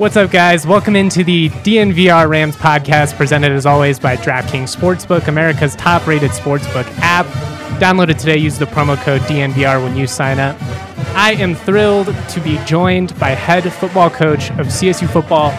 What's up, guys? Welcome into the DNVR Rams podcast, presented as always by DraftKings Sportsbook, America's top rated sportsbook app. Download it today. Use the promo code DNVR when you sign up. I am thrilled to be joined by head football coach of CSU football,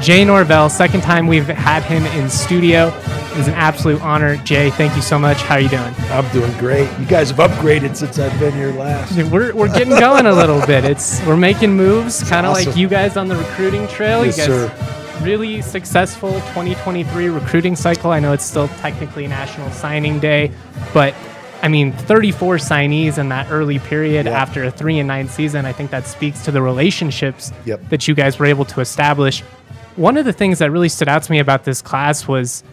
Jay Norvell. Second time we've had him in studio. It is an absolute honor. Jay, thank you so much. How are you doing? I'm doing great. You guys have upgraded since I've been here last. We're, we're getting going a little bit. It's we're making moves, kind of awesome. like you guys on the recruiting trail. Yes, you guys sir. really successful 2023 recruiting cycle. I know it's still technically National Signing Day, but I mean, 34 signees in that early period after a three and nine season. I think that speaks to the relationships yep. that you guys were able to establish. One of the things that really stood out to me about this class was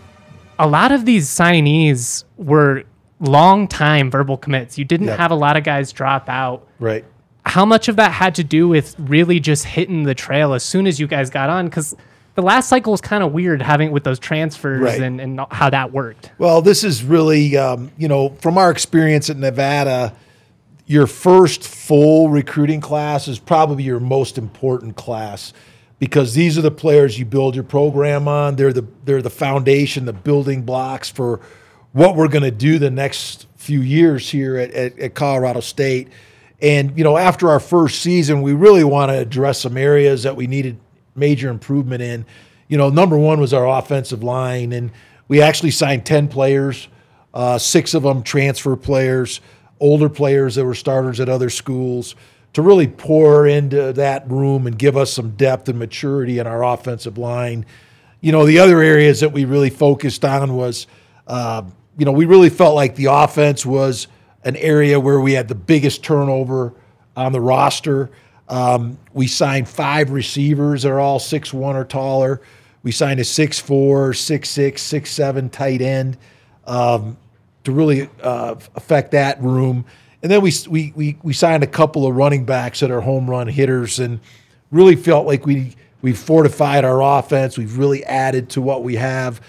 a lot of these signees were long time verbal commits. You didn't yep. have a lot of guys drop out. Right. How much of that had to do with really just hitting the trail as soon as you guys got on? Because the last cycle was kind of weird having it with those transfers right. and, and how that worked. Well, this is really, um, you know, from our experience at Nevada, your first full recruiting class is probably your most important class because these are the players you build your program on. They're the they're the foundation, the building blocks for what we're going to do the next few years here at, at, at, Colorado State. And you know, after our first season, we really want to address some areas that we needed major improvement in. You know, number one was our offensive line, and we actually signed ten players, uh, six of them transfer players, older players that were starters at other schools to really pour into that room and give us some depth and maturity in our offensive line. You know, the other areas that we really focused on was, uh, you know, we really felt like the offense was an area where we had the biggest turnover on the roster. Um, we signed five receivers that are all six one or taller. We signed a six four, six six, six seven tight end um, to really uh, affect that room. And then we, we, we, we signed a couple of running backs that are home run hitters and really felt like we, we fortified our offense. We've really added to what we have.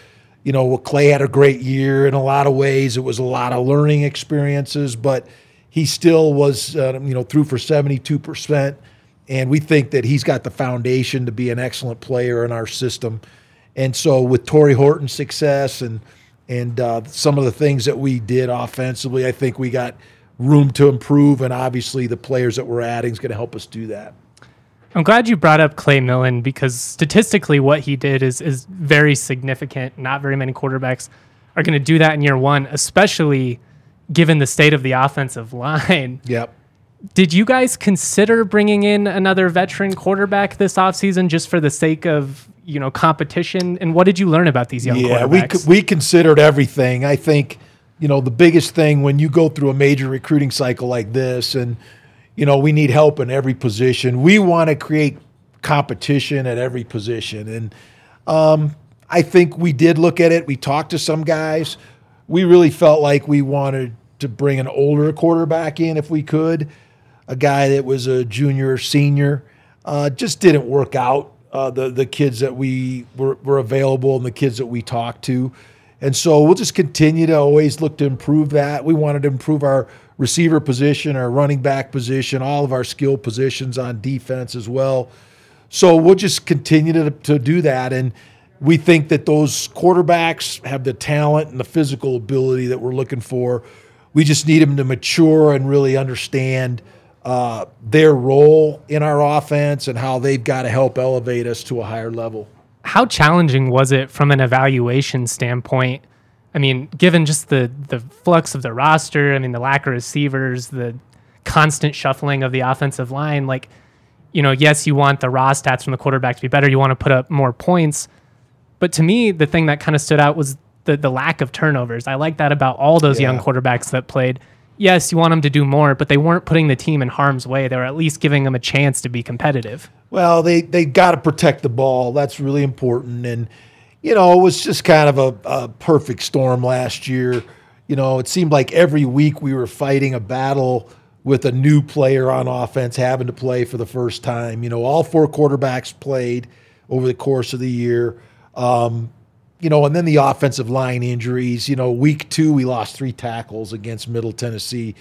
You know, Clay had a great year in a lot of ways. It was a lot of learning experiences, but he still was, uh, you know, through for 72%. And we think that he's got the foundation to be an excellent player in our system. And so with Tory Horton's success and and uh, some of the things that we did offensively, I think we got – room to improve, and obviously the players that we're adding is going to help us do that. I'm glad you brought up Clay Millen because statistically, what he did is is very significant. Not very many quarterbacks are going to do that in year one, especially given the state of the offensive line. Yep. Did you guys consider bringing in another veteran quarterback this offseason just for the sake of you know competition? And what did you learn about these young quarterbacks? yeah, quarterbacks? we we considered everything. I think you know, the biggest thing when you go through a major recruiting cycle like this, and, you know, we need help in every position. We want to create competition at every position. And um, I think we did look at it. We talked to some guys. We really felt like we wanted to bring an older quarterback in if we could, a guy that was a junior, or senior. Uh, just didn't work out. Uh, the the kids that we were, were available and the kids that we talked to. And so we'll just continue to always look to improve that. We wanted to improve our receiver position, our running back position, all of our skill positions on defense as well. So we'll just continue to, to do that. And we think that those quarterbacks have the talent and the physical ability that we're looking for. We just need them to mature and really understand uh, their role in our offense and how they've got to help elevate us to a higher level how challenging was it from an evaluation standpoint? I mean, given just the the flux of the roster, I mean, the lack of receivers, the constant shuffling of the offensive line, like, you know, yes, you want the raw stats from the quarterback to be better. You want to put up more points. But to me, the thing that kind of stood out was the the lack of turnovers. I like that about all those yeah. young quarterbacks that played. Yes, you want them to do more, but they weren't putting the team in harm's way. They were at least giving them a chance to be competitive. Well, they they got to protect the ball. That's really important. And you know, it was just kind of a, a perfect storm last year. You know, it seemed like every week we were fighting a battle with a new player on offense having to play for the first time. You know, all four quarterbacks played over the course of the year. Um, you know, and then the offensive line injuries. You know, week two we lost three tackles against Middle Tennessee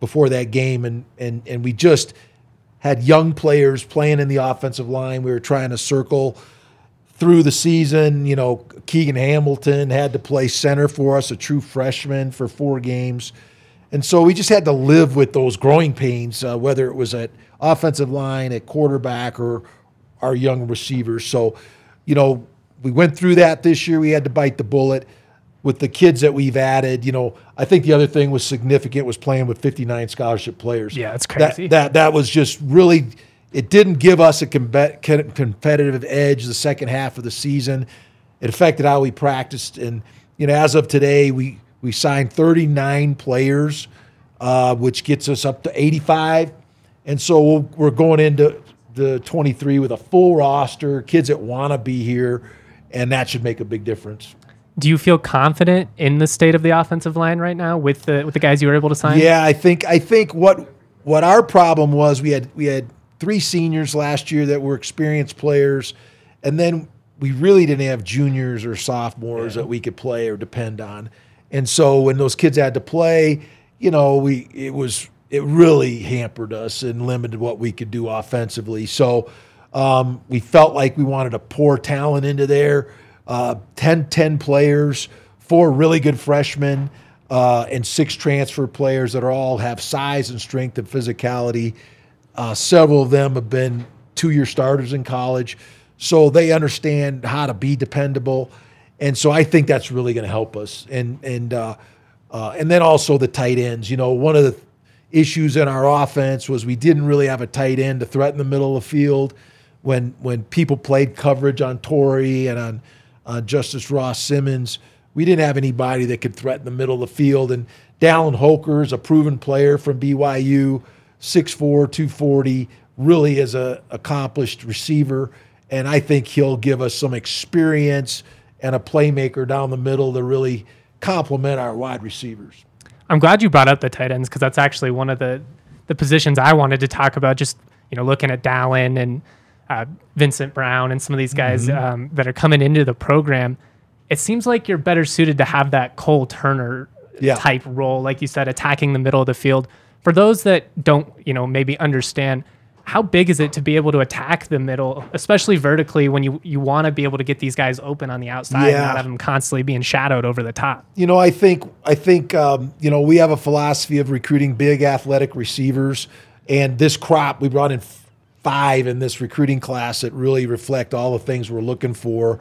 before that game, and and and we just had young players playing in the offensive line. We were trying to circle through the season. You know, Keegan Hamilton had to play center for us, a true freshman for four games. And so we just had to live with those growing pains, uh, whether it was at offensive line, at quarterback, or our young receivers. So, you know, we went through that this year. We had to bite the bullet with the kids that we've added. You know, I think the other thing was significant was playing with 59 scholarship players. Yeah, that's crazy. That that, that was just really. It didn't give us a competitive edge the second half of the season. It affected how we practiced, and you know, as of today, we we signed 39 players, uh, which gets us up to 85, and so we we are going into the 23 with a full roster, kids that want to be here and that should make a big difference. Do you feel confident in the state of the offensive line right now with the with the guys you were able to sign? Yeah, I think I think what what our problem was we had we had three seniors last year that were experienced players, and then we really didn't have juniors or sophomores yeah. that we could play or depend on. And so when those kids had to play, you know, we it was it really hampered us and limited what we could do offensively. So um, we felt like we wanted to pour talent into there. Uh, 10, 10 players, four really good freshmen, uh, and six transfer players that are all have size and strength and physicality. Uh, several of them have been two-year starters in college, so they understand how to be dependable. And so I think that's really going to help us. And and uh, uh, and then also the tight ends. You know, one of the issues in our offense was we didn't really have a tight end to threaten the middle of the field when when people played coverage on Tory and on uh, Justice Ross Simmons, we didn't have anybody that could threaten the middle of the field. And Dallin Holker is a proven player from BYU, 6'4", 240, really is a accomplished receiver. And I think he'll give us some experience and a playmaker down the middle to really complement our wide receivers. I'm glad you brought up the tight ends because that's actually one of the the positions I wanted to talk about. Just you know, looking at Dallin and uh, Vincent Brown and some of these guys mm-hmm. um, that are coming into the program, it seems like you're better suited to have that Cole Turner yeah. type role, like you said, attacking the middle of the field. For those that don't, you know, maybe understand, how big is it to be able to attack the middle, especially vertically, when you you want to be able to get these guys open on the outside, yeah. and not have them constantly being shadowed over the top? You know, I think I think um, you know we have a philosophy of recruiting big athletic receivers, and this crop we brought in five in this recruiting class that really reflect all the things we're looking for.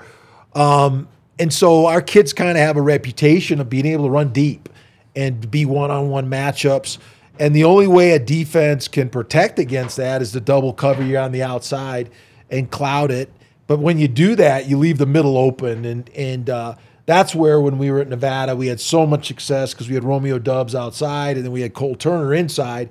Um, and so our kids kind of have a reputation of being able to run deep and be one-on-one matchups. And the only way a defense can protect against that is to double cover you on the outside and cloud it. But when you do that, you leave the middle open, and and uh, that's where when we were at Nevada, we had so much success because we had Romeo Doubs outside, and then we had Cole Turner inside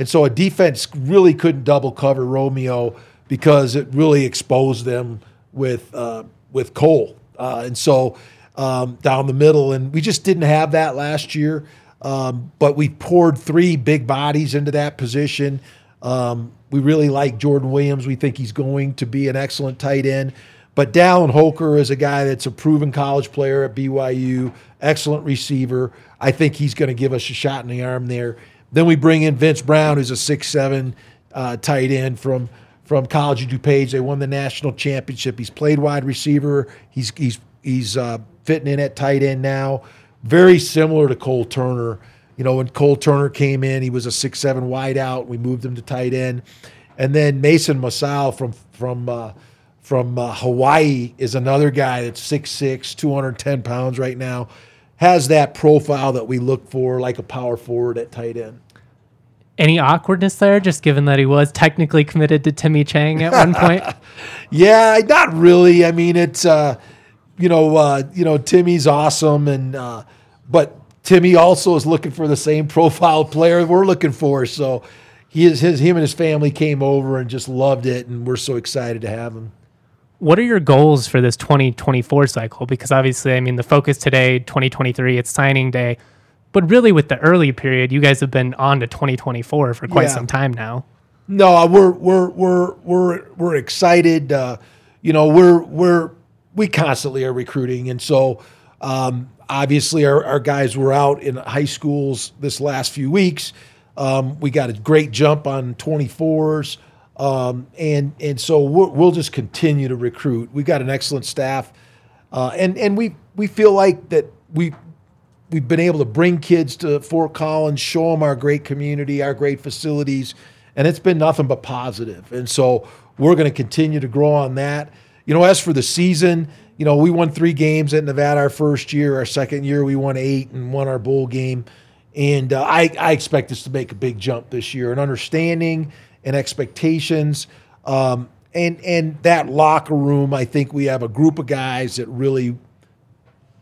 and so a defense really couldn't double cover Romeo because it really exposed them with uh, with Cole. Uh, and so um, down the middle, and we just didn't have that last year. Um, but we poured three big bodies into that position. Um, we really like Jordan Williams. We think he's going to be an excellent tight end. But Dallin Holker is a guy that's a proven college player at BYU, excellent receiver. I think he's going to give us a shot in the arm there. Then we bring in Vince Brown, who's a six-seven uh, tight end from from College of DuPage. They won the national championship. He's played wide receiver. He's he's he's uh, fitting in at tight end now. Very similar to Cole Turner. You know, when Cole Turner came in, he was a six-seven wideout. We moved him to tight end, and then Mason Masao from from uh, from uh, Hawaii is another guy that's 6'6", 210 pounds right now has that profile that we look for, like a power forward at tight end. Any awkwardness there, just given that he was technically committed to Timmy Chang at one point? yeah, not really. I mean, it's uh, you know, uh, you know, Timmy's awesome, and uh, but Timmy also is looking for the same profile player we're looking for. So he is his him and his family came over and just loved it, and we're so excited to have him. What are your goals for this 2024 cycle? Because obviously, I mean, the focus today, 2023, it's signing day. But really, with the early period, you guys have been on to 2024 for quite Yeah. some time now. No, we're we're we're we're we're excited. Uh, you know, we're we're we constantly are recruiting, and so um, obviously our, our guys were out in high schools this last few weeks. Um, we got a great jump on 24s, um, and and so we'll, we'll just continue to recruit. We've got an excellent staff, uh, and and we we feel like that we we've been able to bring kids to Fort Collins, show them our great community, our great facilities, and it's been nothing but positive. And so we're going to continue to grow on that. You know, as for the season, you know, we won three games at Nevada our first year. Our second year, we won eight and won our bowl game. And uh, I, I expect us to make a big jump this year And understanding and expectations. Um, and and that locker room, I think we have a group of guys that really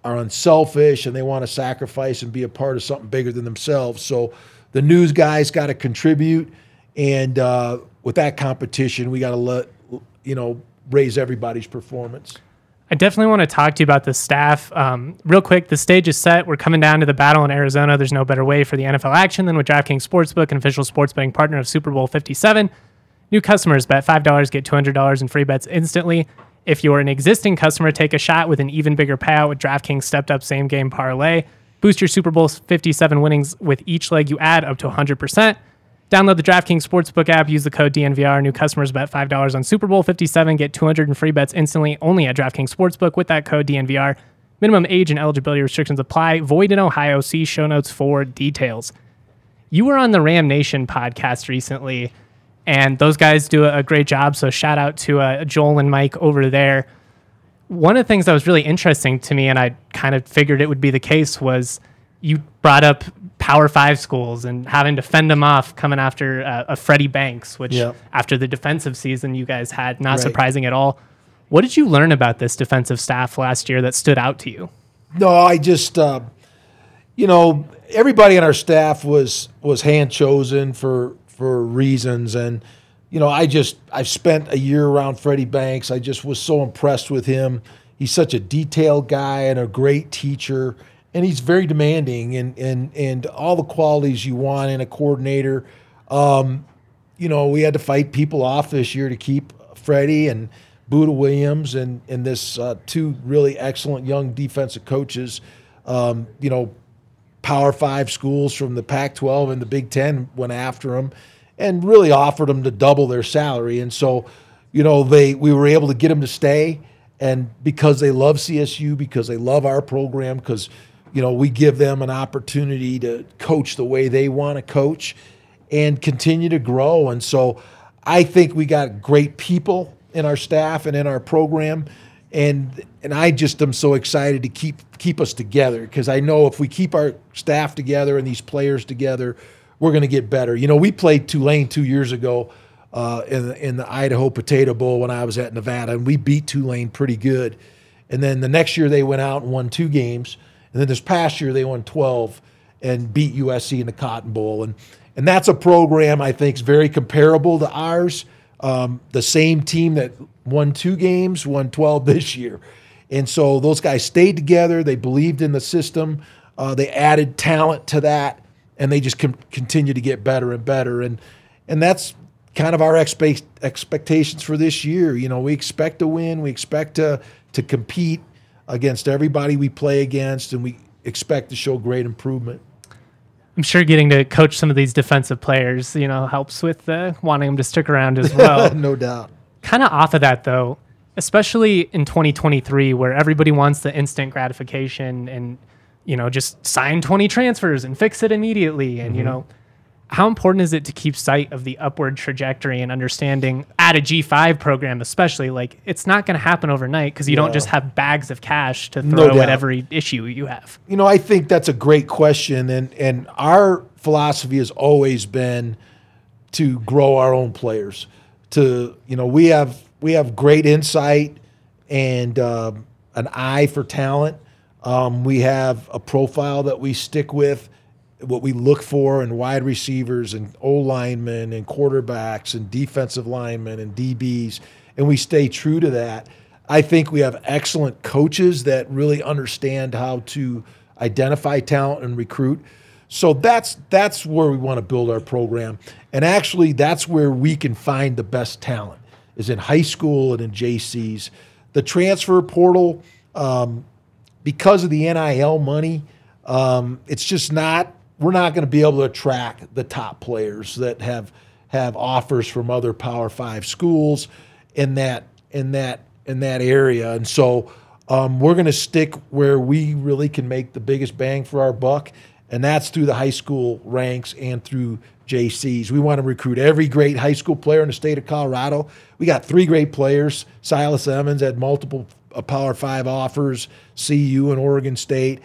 are unselfish and they want to sacrifice and be a part of something bigger than themselves. So the news guys got to contribute, and uh, with that competition, we got to let you know raise everybody's performance. I definitely want to talk to you about the staff. Um, real quick, the stage is set. We're coming down to the battle in Arizona. There's no better way for the NFL action than with DraftKings Sportsbook, an official sports betting partner of Super Bowl 57. New customers bet $5, get $200 in free bets instantly. If you're an existing customer, take a shot with an even bigger payout with DraftKings stepped up same game parlay. Boost your Super Bowl 57 winnings with each leg you add up to 100%. Download the DraftKings Sportsbook app. Use the code DNVR. New customers bet $5 on Super Bowl 57. Get 200 in free bets instantly only at DraftKings Sportsbook with that code DNVR. Minimum age and eligibility restrictions apply. Void in Ohio. See show notes for details. You were on the Ram Nation podcast recently, and those guys do a great job. So shout out to uh, Joel and Mike over there. One of the things that was really interesting to me, and I kind of figured it would be the case, was you brought up Power Five schools and having to fend them off coming after uh, a Freddie Banks, which Yep. after the defensive season you guys had, not Right. surprising at all. What did you learn about this defensive staff last year that stood out to you? No, I just, uh, you know, everybody on our staff was was hand chosen for for reasons, and you know, I just I've spent a year around Freddie Banks. I just was so impressed with him. He's such a detailed guy and a great teacher, and he's very demanding and and and all the qualities you want in a coordinator. Um, you know, we had to fight people off this year to keep Freddie and Buda Williams and and this uh, two really excellent young defensive coaches. Um, you know, Power Five schools from the Pac-12 and the Big Ten went after them and really offered them to double their salary. And so, you know, they we were able to get them to stay, and because they love CSU, because they love our program, because you know we give them an opportunity to coach the way they want to coach and continue to grow. And so, I think we got great people in our staff and in our program and and I just am so excited to keep keep us together because I know if we keep our staff together and these players together, we're going to get better. You know, we played Tulane two years ago uh, in in the Idaho Potato Bowl when I was at Nevada, and we beat Tulane pretty good. And then the next year they went out and won two games, and then this past year they won twelve and beat USC in the Cotton Bowl, and and that's a program I think is very comparable to ours. Um, the same team that won two games won 12 this year. And so those guys stayed together. They believed in the system. Uh, they added talent to that, and they just con- continue to get better and better. And and that's kind of our expe- expectations for this year. You know, we expect to win. We expect to to compete against everybody we play against, and we expect to show great improvement. I'm sure getting to coach some of these defensive players, you know, helps with uh, wanting them to stick around as well. no doubt. kind of off of that though, especially in 2023 where everybody wants the instant gratification and you know just sign 20 transfers and fix it immediately and you know how important is it to keep sight of the upward trajectory and understanding at a G5 program especially like it's not going to happen overnight because you don't just have bags of cash to No throw at every issue you have. You know, I think that's a great question, and and our philosophy has always been to grow our own players. To you know, we have we have great insight and um, an eye for talent. Um, we have a profile that we stick with, what we look for in wide receivers and O linemen and quarterbacks and defensive linemen and DBs, and we stay true to that. I think we have excellent coaches that really understand how to identify talent and recruit. So that's that's where we want to build our program, and actually that's where we can find the best talent is in high school and in JCs. The transfer portal, um, because of the NIL money, um, it's just not. We're not going to be able to attract the top players that have have offers from other Power Five schools in that in that in that area, and so um, we're going to stick where we really can make the biggest bang for our buck, and that's through the high school ranks and through JCs. We want to recruit every great high school player in the state of Colorado. We got three great players. Silas Emmons had multiple uh, Power Five offers, CU and Oregon State.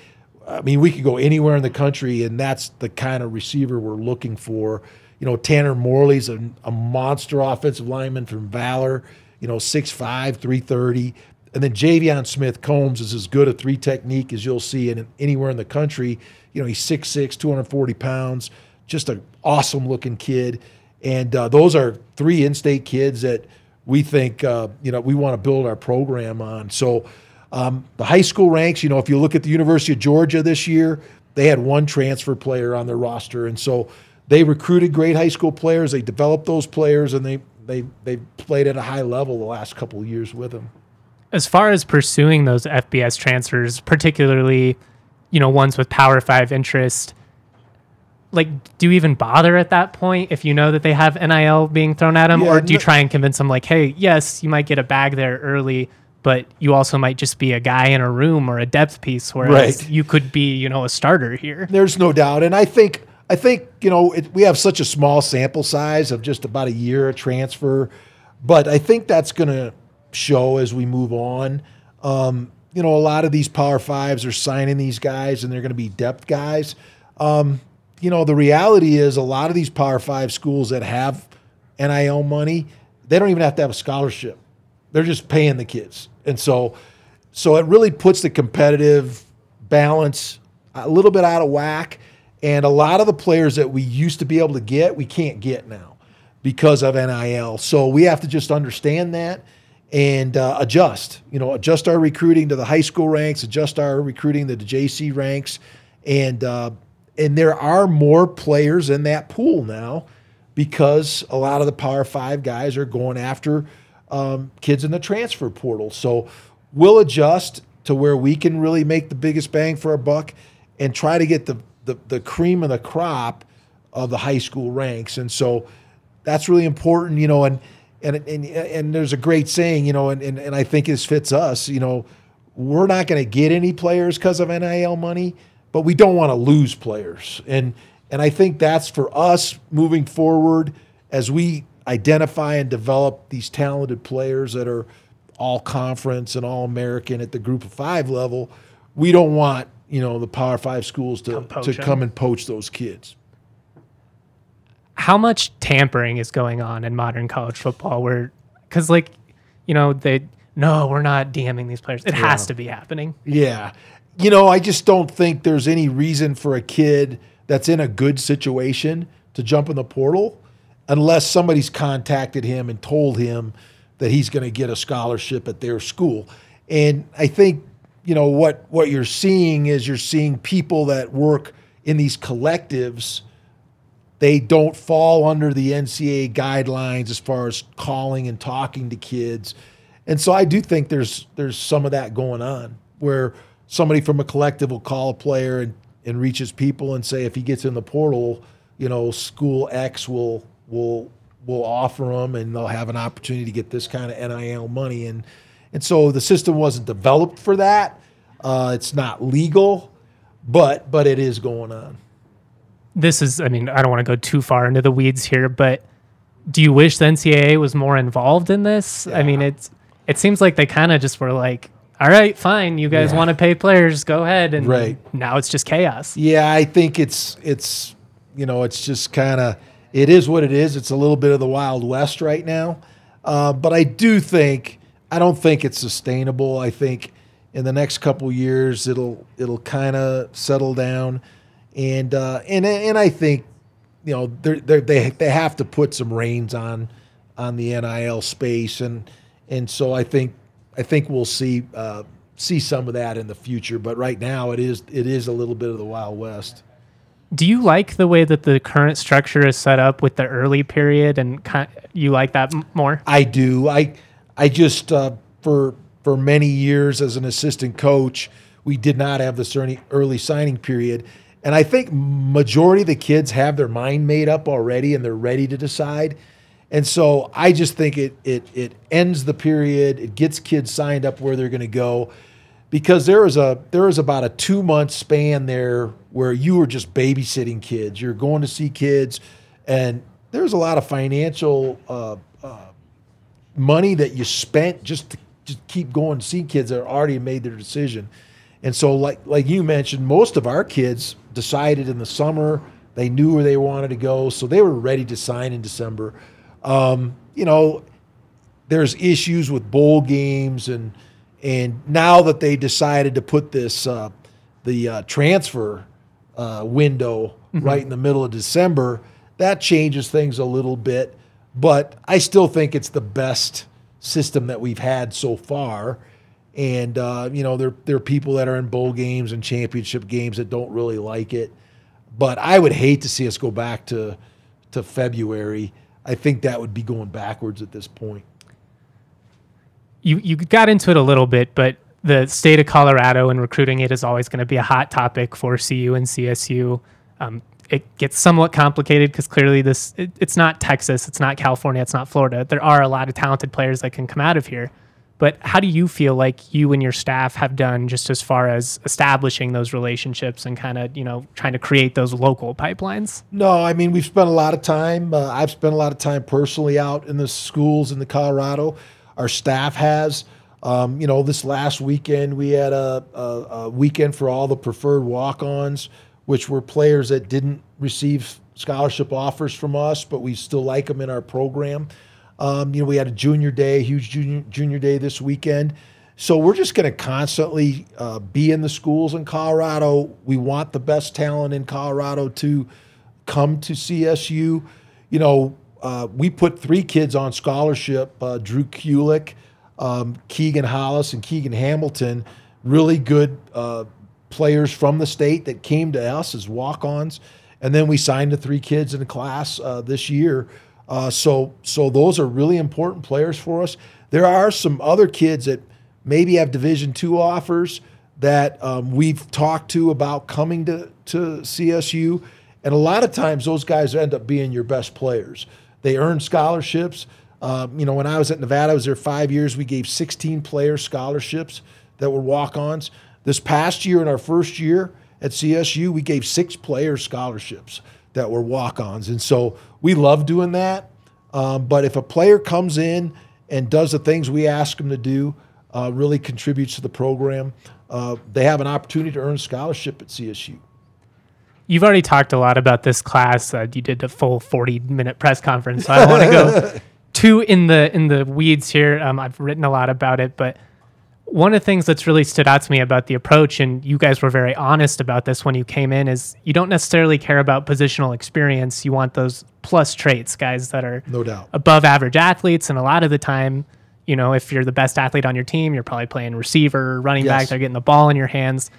I mean, we could go anywhere in the country, and that's the kind of receiver we're looking for. You know, Tanner Morley's a, a monster offensive lineman from Valor, you know, 6'5, 330. And then Javion Smith Combs is as good a three technique as you'll see in anywhere in the country. You know, he's 6'6, 240 pounds, just an awesome looking kid. And uh, those are three in state kids that we think, uh, you know, we want to build our program on. So um, the high school ranks, you know, if you look at the University of Georgia this year, they had one transfer player on their roster. And so they recruited great high school players. They developed those players and they, they, they played at a high level the last couple of years with them as far as pursuing those FBS transfers, particularly, you know, ones with Power Five interest, like, do you even bother at that point if you know that they have NIL being thrown at them, yeah, or do you try and convince them, like, hey, yes, you might get a bag there early, but you also might just be a guy in a room or a depth piece, whereas right. you could be, you know, a starter here. There's no doubt, and I think. I think you know it, we have such a small sample size of just about a year of transfer, but I think that's going to show as we move on. Um, you know, a lot of these Power Fives are signing these guys, and they're going to be depth guys. Um, you know, the reality is a lot of these Power Five schools that have NIL money, they don't even have to have a scholarship. They're just paying the kids, and so, so it really puts the competitive balance a little bit out of whack. And a lot of the players that we used to be able to get, we can't get now because of NIL. So we have to just understand that and uh, adjust. You know, adjust our recruiting to the high school ranks, adjust our recruiting to the JC ranks, and uh, and there are more players in that pool now because a lot of the Power Five guys are going after um, kids in the transfer portal. So we'll adjust to where we can really make the biggest bang for our buck and try to get the the, the cream of the crop of the high school ranks. And so that's really important, you know, and and and and there's a great saying, you know, and and, and I think this fits us. You know, we're not going to get any players because of NIL money, but we don't want to lose players, and and I think that's for us moving forward as we identify and develop these talented players that are all conference and all American at the group of five level. We don't want you know the Power Five schools to come to come and poach those kids. How much tampering is going on in modern college football where because like you know they no we're not dming these players. It yeah. has to be happening. Yeah. You know i just don't think there's any reason for a kid that's in a good situation to jump in the portal unless somebody's contacted him and told him that he's going to get a scholarship at their school and i think you know what what you're seeing is you're seeing people that work in these collectives they don't fall under the NCAA guidelines as far as calling and talking to kids. And so I do think there's there's some of that going on where somebody from a collective will call a player and, and reaches people and say if he gets in the portal, you know, school X will will will offer them and they'll have an opportunity to get this kind of NIL money and and so the system wasn't developed for that. Uh, it's not legal, but but it is going on this is, I mean, I don't want to go too far into the weeds here, but do you wish the NCAA was more involved in this? Yeah. I mean, it's it seems like they kind of just were like, all right, fine, you guys yeah. want to pay players, go ahead, and right. now it's just chaos. Yeah, I think it's it's you know it's just kind of it is what it is. It's a little bit of the wild west right now, uh, but I do think I don't think it's sustainable. I think in the next couple years, it'll it'll kind of settle down, and uh, and and I think, you know, they're, they're, they they have to put some reins on on the NIL space, and and so I think I think we'll see uh, see some of that in the future. But right now, it is it is a little bit of the wild west. Do you like the way that the current structure is set up with the early period, and kind you like that m- more? I do. I I just uh, for for many years as an assistant coach, we did not have this early, early signing period. And I think majority of the kids have their mind made up already and they're ready to decide. And so I just think it it it ends the period. It gets kids signed up where they're going to go, because there was a there was about a two month span there where you were just babysitting kids. You're going to see kids, and there's a lot of financial uh, uh, money that you spent just to just keep going to see kids that already made their decision. And so, like like you mentioned, most of our kids decided in the summer. They knew where they wanted to go, so they were ready to sign in December. Um, you know, there's issues with bowl games, and and now that they decided to put this uh, the uh, transfer uh, window mm-hmm. right in the middle of December, that changes things a little bit. But I still think it's the best system that we've had so far. And uh, you know, there there are people that are in bowl games and championship games that don't really like it. But I would hate to see us go back to to February. I think that would be going backwards at this point. You you got into it a little bit, but the state of Colorado and recruiting it is always going to be a hot topic for CU and CSU. Um, it gets somewhat complicated because clearly this it, it's not Texas, it's not California, it's not Florida. There are a lot of talented players that can come out of here. But how do you feel like you and your staff have done just as far as establishing those relationships and kind of, you know, trying to create those local pipelines? No, I mean, we've spent a lot of time. Uh, I've spent a lot of time personally out in the schools in the Colorado. Our staff has. Um, you know, this last weekend we had a, a, a weekend for all the preferred walk-ons which were players that didn't receive scholarship offers from us, but we still like them in our program. Um, you know, we had a junior day, a huge junior, junior day this weekend. So we're just going to constantly uh, be in the schools in Colorado. We want the best talent in Colorado to come to CSU. You know, uh, we put three kids on scholarship uh, Drew Kulik, um, Keegan Hollis, and Keegan Hamilton. Really good uh, players from the state that came to us as walk-ons, and then we signed the three kids in the class uh, this year. Uh, so, so those are really important players for us. There are some other kids that maybe have Division two offers that um, we've talked to about coming to to CSU, and a lot of times those guys end up being your best players. They earn scholarships. Um, you know, when I was at Nevada, I was there five years. We gave 16 players scholarships that were walk-ons. This past year, in our first year at CSU, we gave six players scholarships that were walk ons. And so we love doing that. Um, but if a player comes in and does the things we ask them to do, uh, really contributes to the program, uh, they have an opportunity to earn scholarship at CSU. You've already talked a lot about this class. Uh, you did a full 40 minute press conference. So I don't want to go too in the in the weeds here. Um, I've written a lot about it, but one of the things that's really stood out to me about the approach, and you guys were very honest about this when you came in, is you don't necessarily care about positional experience. You want those plus traits, guys that are no doubt above average athletes. And a lot of the time, you know, if you're the best athlete on your team, you're probably playing receiver, running yes. back, they're getting the ball in your hands.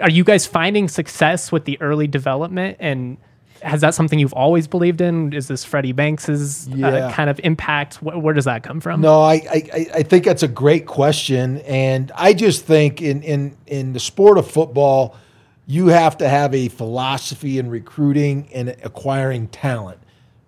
Are you guys finding success with the early development and has that something you've always believed in? Is this Freddie Banks's uh, yeah. uh, kind of impact? Where, where, does that come from? No, I, I, I think that's a great question, and I just think in in in the sport of football, you have to have a philosophy in recruiting and acquiring talent.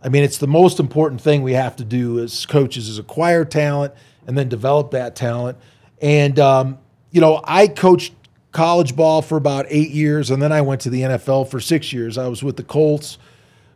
I mean, it's the most important thing we have to do as coaches is acquire talent and then develop that talent. And um, you know, I coached college ball for about eight years, and then I went to the NFL for six years. I was with the Colts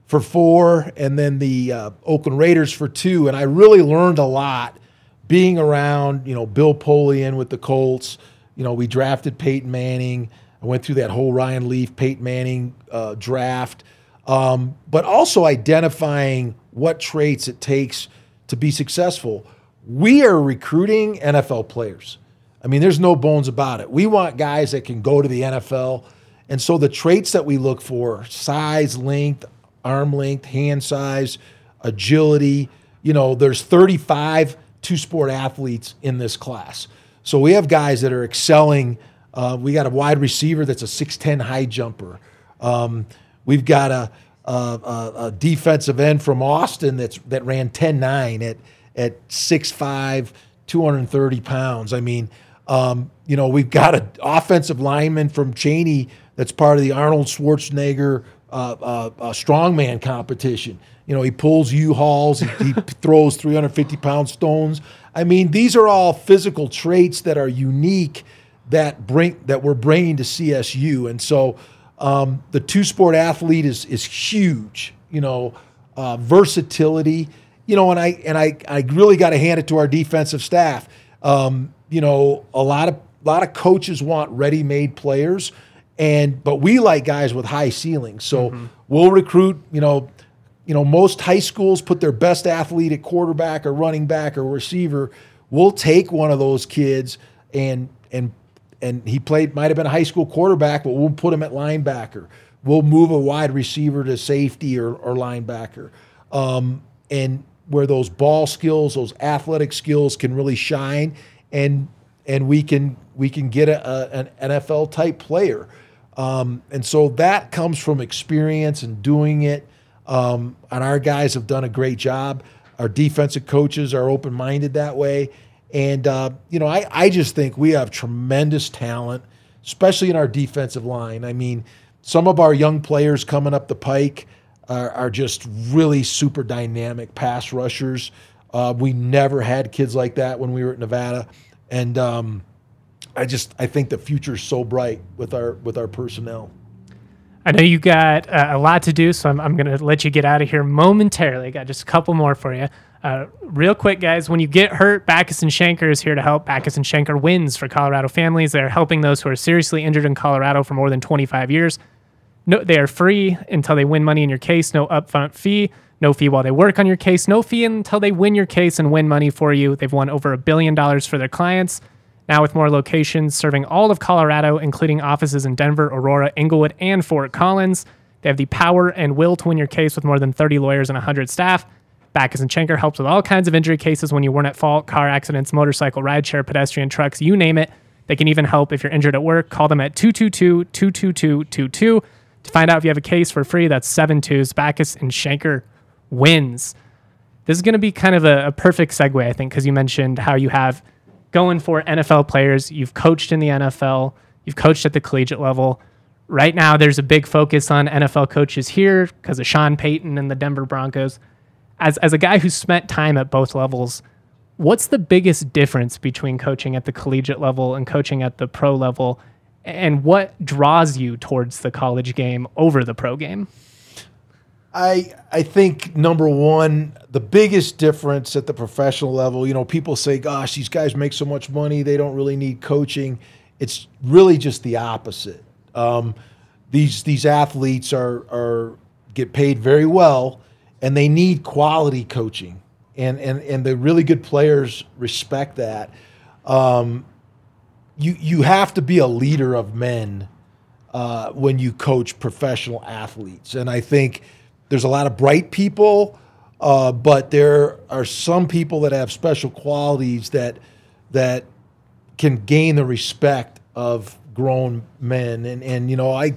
for four, and then the uh, Oakland Raiders for two, and I really learned a lot being around, you know, Bill Polian with the Colts. You know, we drafted Peyton Manning. I went through that whole Ryan Leaf, Peyton Manning uh, draft, um, but also identifying what traits it takes to be successful. We are recruiting NFL players. I mean, there's no bones about it. We want guys that can go to the NFL. And so the traits that we look for size, length, arm length, hand size, agility you know, there's 35 two sport athletes in this class. So we have guys that are excelling. Uh, we got a wide receiver that's a 6'10 high jumper. Um, we've got a, a, a, defensive end from Austin that's that ran 10'9 at at 6'5, 230 pounds. I mean, um, you know, we've got an offensive lineman from Cheney that's part of the Arnold Schwarzenegger uh, uh, uh, strongman competition. You know, he pulls U-Hauls, he, he throws 350 pound stones. I mean, these are all physical traits that are unique that bring that we're bringing to CSU, and so um, the two sport athlete is is huge. You know, uh, versatility. You know, and I and I I really got to hand it to our defensive staff. Um, you know, a lot of a lot of coaches want ready made players, and but we like guys with high ceilings. So mm-hmm. we'll recruit. You know you know, most high schools put their best athlete at quarterback or running back or receiver. We'll take one of those kids and and and he played might have been a high school quarterback, but we'll put him at linebacker. We'll move a wide receiver to safety or, or linebacker. Um, and where those ball skills, those athletic skills can really shine and and we can we can get a, a an NFL type player. Um, and so that comes from experience and doing it um, and our guys have done a great job. Our defensive coaches are open minded that way. And, uh, you know, I, I just think we have tremendous talent, especially in our defensive line. I mean, some of our young players coming up the pike are, are just really super dynamic pass rushers. Uh, we never had kids like that when we were at Nevada. And um, I just I think the future is so bright with our with our personnel. I know you got uh, a lot to do, so I'm, I'm going to let you get out of here momentarily. I got just a couple more for you. Uh, real quick, guys, when you get hurt, Bachus and Schanker is here to help. Bachus and Schanker wins for Colorado families. They're helping those who are seriously injured in Colorado for more than 25 years. No, they are free until they win money in your case. No upfront fee. No fee while they work on your case. No fee until they win your case and win money for you. They've won over a billion dollars for their clients. Now, with more locations serving all of Colorado, including offices in Denver, Aurora, Englewood, and Fort Collins, they have the power and will to win your case with more than 30 lawyers and 100 staff. Bachus and Schanker helps with all kinds of injury cases when you weren't at fault car accidents, motorcycle, rideshare, pedestrian, trucks, you name it. They can even help if you're injured at work. Call them at 222 222 22 to find out if you have a case for free. That's seven twos. Bachus and Schanker wins. This is going to be kind of a, a perfect segue, I think, because you mentioned how you have going for NFL players. You've coached in the NFL, you've coached at the collegiate level. Right now, there's a big focus on NFL coaches here because of Sean Payton and the Denver Broncos. As, as a guy who's spent time at both levels, what's the biggest difference between coaching at the collegiate level and coaching at the pro level? And what draws you towards the college game over the pro game? I I think number one, the biggest difference at the professional level, you know, people say, "Gosh, these guys make so much money; they don't really need coaching." It's really just the opposite. Um, these these athletes are are get paid very well, and they need quality coaching, and and and the really good players respect that. Um, you you have to be a leader of men uh, when you coach professional athletes, and I think there's a lot of bright people, uh, but there are some people that have special qualities that that can gain the respect of grown men. And and you know, I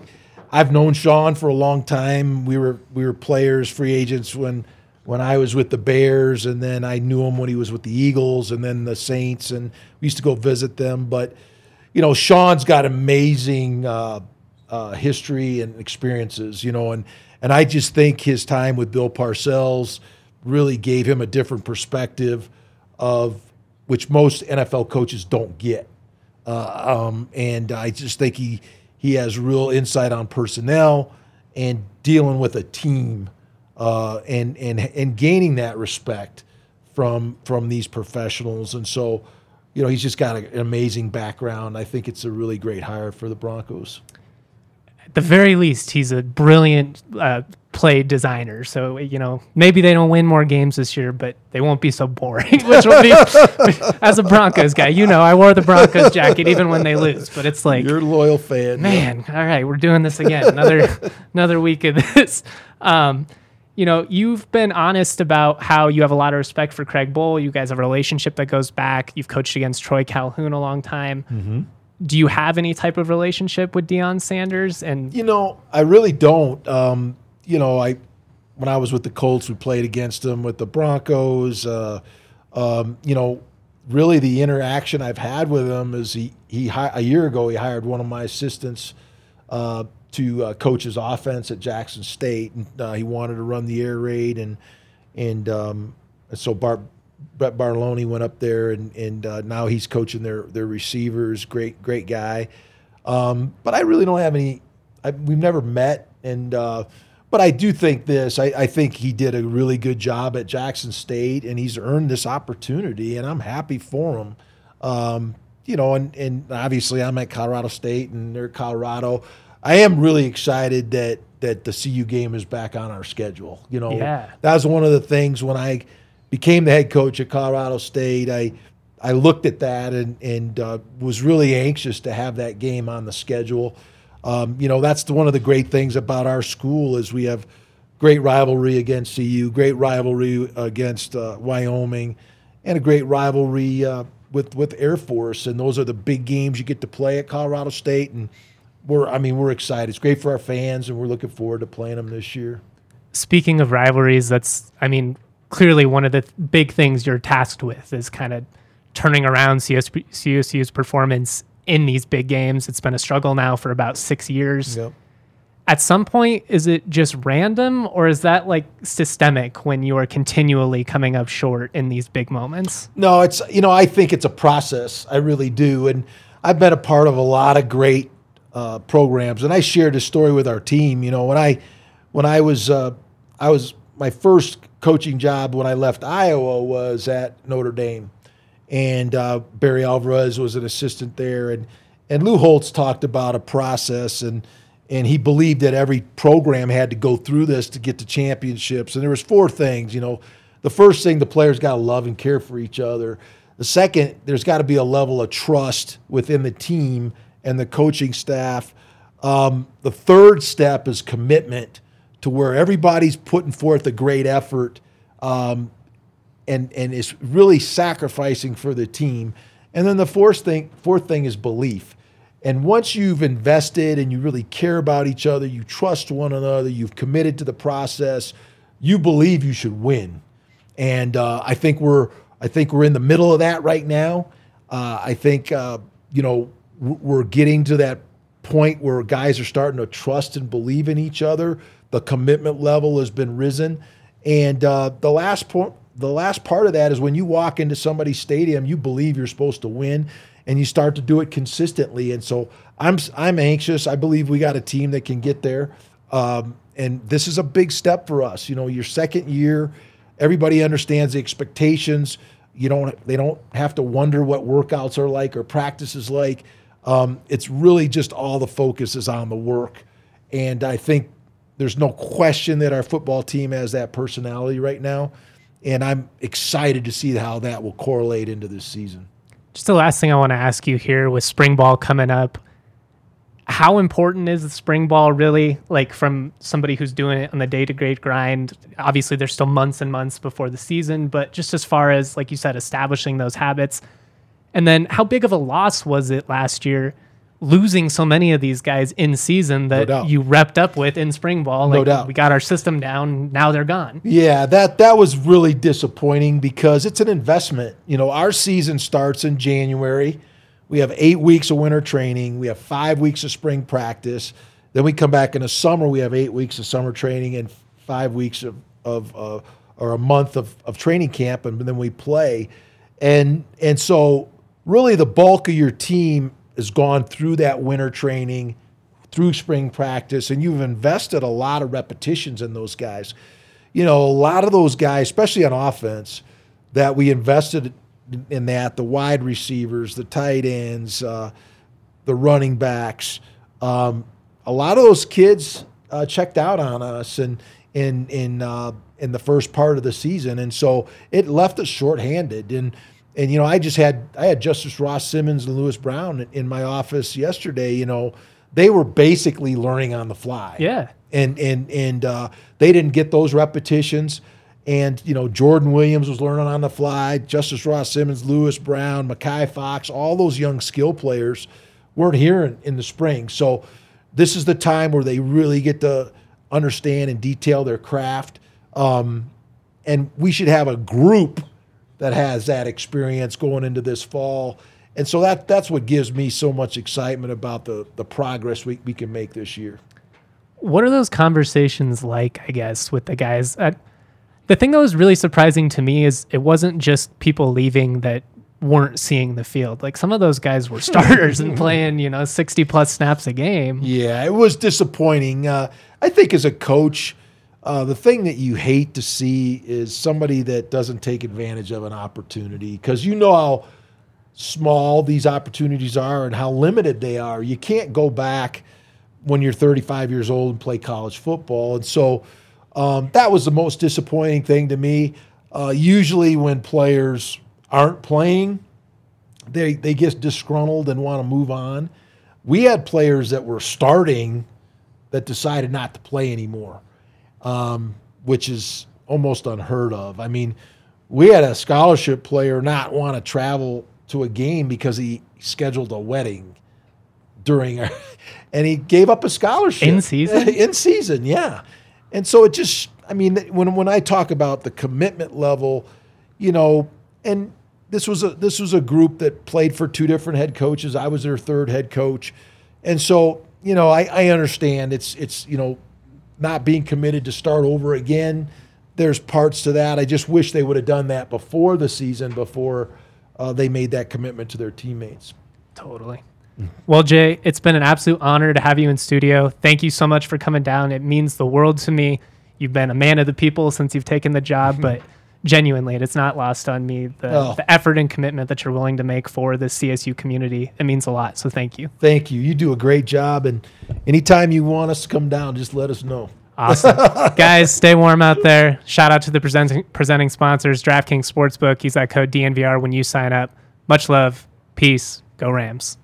I've known Sean for a long time. We were we were players, free agents when when I was with the Bears, and then I knew him when he was with the Eagles, and then the Saints, and we used to go visit them. But you know, Sean's got amazing uh, uh, history and experiences. You know, and and I just think his time with Bill Parcells really gave him a different perspective of which most NFL coaches don't get. Uh, um, and I just think he he has real insight on personnel and dealing with a team uh, and and and gaining that respect from from these professionals. And so, you know, he's just got an amazing background. I think it's a really great hire for the Broncos at the very least, he's a brilliant uh, play designer. So, you know, maybe they don't win more games this year, but they won't be so boring, which will be, as a Broncos guy, you know, I wore the Broncos jacket even when they lose, but it's like, You're a loyal fan. man, all right, we're doing this again. Another, another week of this. Um, you know, you've been honest about how you have a lot of respect for Craig Bohl. You guys have a relationship that goes back. You've coached against Troy Calhoun a long time. Mm-hmm. Do you have any type of relationship with Deion Sanders? And You know, I really don't. Um, you know, I when I was with the Colts, we played against them with the Broncos. Uh, um, you know, really the interaction I've had with him is he he a year ago he hired one of my assistants uh, to uh, coach his offense at Jackson State, and uh, he wanted to run the air raid, and and, um, and so Bart. Brett Bartolone went up there, and and uh, now he's coaching their their receivers. Great, great guy. Um, but I really don't have any. I, we've never met, and uh, but I do think this. I, I think he did a really good job at Jackson State, and he's earned this opportunity, and I'm happy for him. Um, you know, and and obviously I'm at Colorado State, and they're Colorado. I am really excited that that the CU game is back on our schedule. You know, Yeah. that was one of the things when I became the head coach at Colorado State. I I looked at that and and uh, was really anxious to have that game on the schedule. Um, you know, that's the, one of the great things about our school is we have great rivalry against CU, great rivalry against uh, Wyoming, and a great rivalry uh, with with Air Force. And those are the big games you get to play at Colorado State. And we're I mean we're excited. It's great for our fans, and we're looking forward to playing them this year. speaking of rivalries, that's, I mean, clearly one of the th- big things you're tasked with is kind of turning around CSP, CSU's performance in these big games. It's been a struggle now for about six years. Yep. At some point, is it just random or is that like systemic when you are continually coming up short in these big moments? No, it's you know I think it's a process. I really do, and I've been a part of a lot of great uh, programs. And I shared a story with our team. You know, when I when I was uh, I was my first coaching job when I left Iowa was at Notre Dame, and uh, Barry Alvarez was an assistant there, and and Lou Holtz talked about a process and. And he believed that every program had to go through this to get to championships. And there was four things, you know. The first thing, the players got to love and care for each other. The second, there's got to be a level of trust within the team and the coaching staff. Um, the third step is commitment to where everybody's putting forth a great effort um, and and is really sacrificing for the team. And then the fourth thing, fourth thing is belief. And once you've invested and you really care about each other, you trust one another, you've committed to the process, you believe you should win. And uh, I think we're I think we're in the middle of that right now. Uh, I think uh, you know we're getting to that point where guys are starting to trust and believe in each other. The commitment level has been risen, and uh, the last point, the last part of that is when you walk into somebody's stadium, you believe you're supposed to win, and you start to do it consistently. And so I'm I'm anxious. I believe we got a team that can get there, um, and this is a big step for us. You know, your second year, everybody understands the expectations. You don't they don't have to wonder what workouts are like or practices like. Um, it's really just all the focus is on the work, and I think there's no question that our football team has that personality right now, and I'm excited to see how that will correlate into this season. Just the last thing I want to ask you here with spring ball coming up. How important is the spring ball really? Like from somebody who's doing it on the day to day grind. Obviously, there's still months and months before the season, but just as far as like you said, establishing those habits, and then how big of a loss was it last year, losing so many of these guys in season that doubt. you repped up with in spring ball? No doubt. we got our system down, now they're gone. Yeah, that that was really disappointing because it's an investment. You know, our season starts in January. We have eight weeks of winter training. We have five weeks of spring practice. Then we come back in the summer. We have eight weeks of summer training and five weeks of, of uh, or a month of, of training camp, and then we play. And and so really the bulk of your team has gone through that winter training, through spring practice, and you've invested a lot of repetitions in those guys. You know, a lot of those guys, especially on offense, that we invested in that the wide receivers, the tight ends, uh, the running backs. Um, a lot of those kids uh, checked out on us, and in in uh, in the first part of the season, and so it left us shorthanded. And and you know, I just had I had Justus Ross Simmons and Louis Brown in my office yesterday. You know, they were basically learning on the fly. Yeah, and and and uh, they didn't get those repetitions. And you know, Jordan Williams was learning on the fly. Justus Ross Simmons, Louis Brown, Mackay Fox, all those young skill players weren't here in, in the spring. So this is the time where they really get to understand and detail their craft. Um, and we should have a group that has that experience going into this fall. And so that that's what gives me so much excitement about the the progress we, we can make this year. What are those conversations like, I guess, with the guys? Uh, the thing that was really surprising to me is it wasn't just people leaving that weren't seeing the field. Like some of those guys were starters and playing, you know, 60 plus snaps a game. Yeah, it was disappointing. Uh, I think as a coach, uh, the thing that you hate to see is somebody that doesn't take advantage of an opportunity because you know how small these opportunities are and how limited they are. You can't go back when you're 35 years old and play college football. And so um, that was the most disappointing thing to me. Uh, usually, when players aren't playing, they they get disgruntled and want to move on. We had players that were starting that decided not to play anymore, um, which is almost unheard of. I mean, we had a scholarship player not want to travel to a game because he scheduled a wedding during our, and he gave up a scholarship in season. in season, yeah. And so it just, I mean, when when I talk about the commitment level, you know, and this was a this was a group that played for two different head coaches. I was their third head coach, and so you know I, I understand it's it's you know not being committed to start over again. There's parts to that. I just wish they would have done that before the season, before uh, they made that commitment to their teammates. Totally. Well, Jay, it's been an absolute honor to have you in studio. Thank you so much for coming down. It means the world to me. You've been a man of the people since you've taken the job, but genuinely, it's not lost on me the, oh. the effort and commitment that you're willing to make for the CSU community. It means a lot. So thank you. Thank you. You do a great job. And anytime you want us to come down, just let us know. Awesome. Guys, stay warm out there. Shout out to the presenting, presenting sponsors, DraftKings Sportsbook. Use that code DNVR when you sign up. Much love. Peace. Go Rams.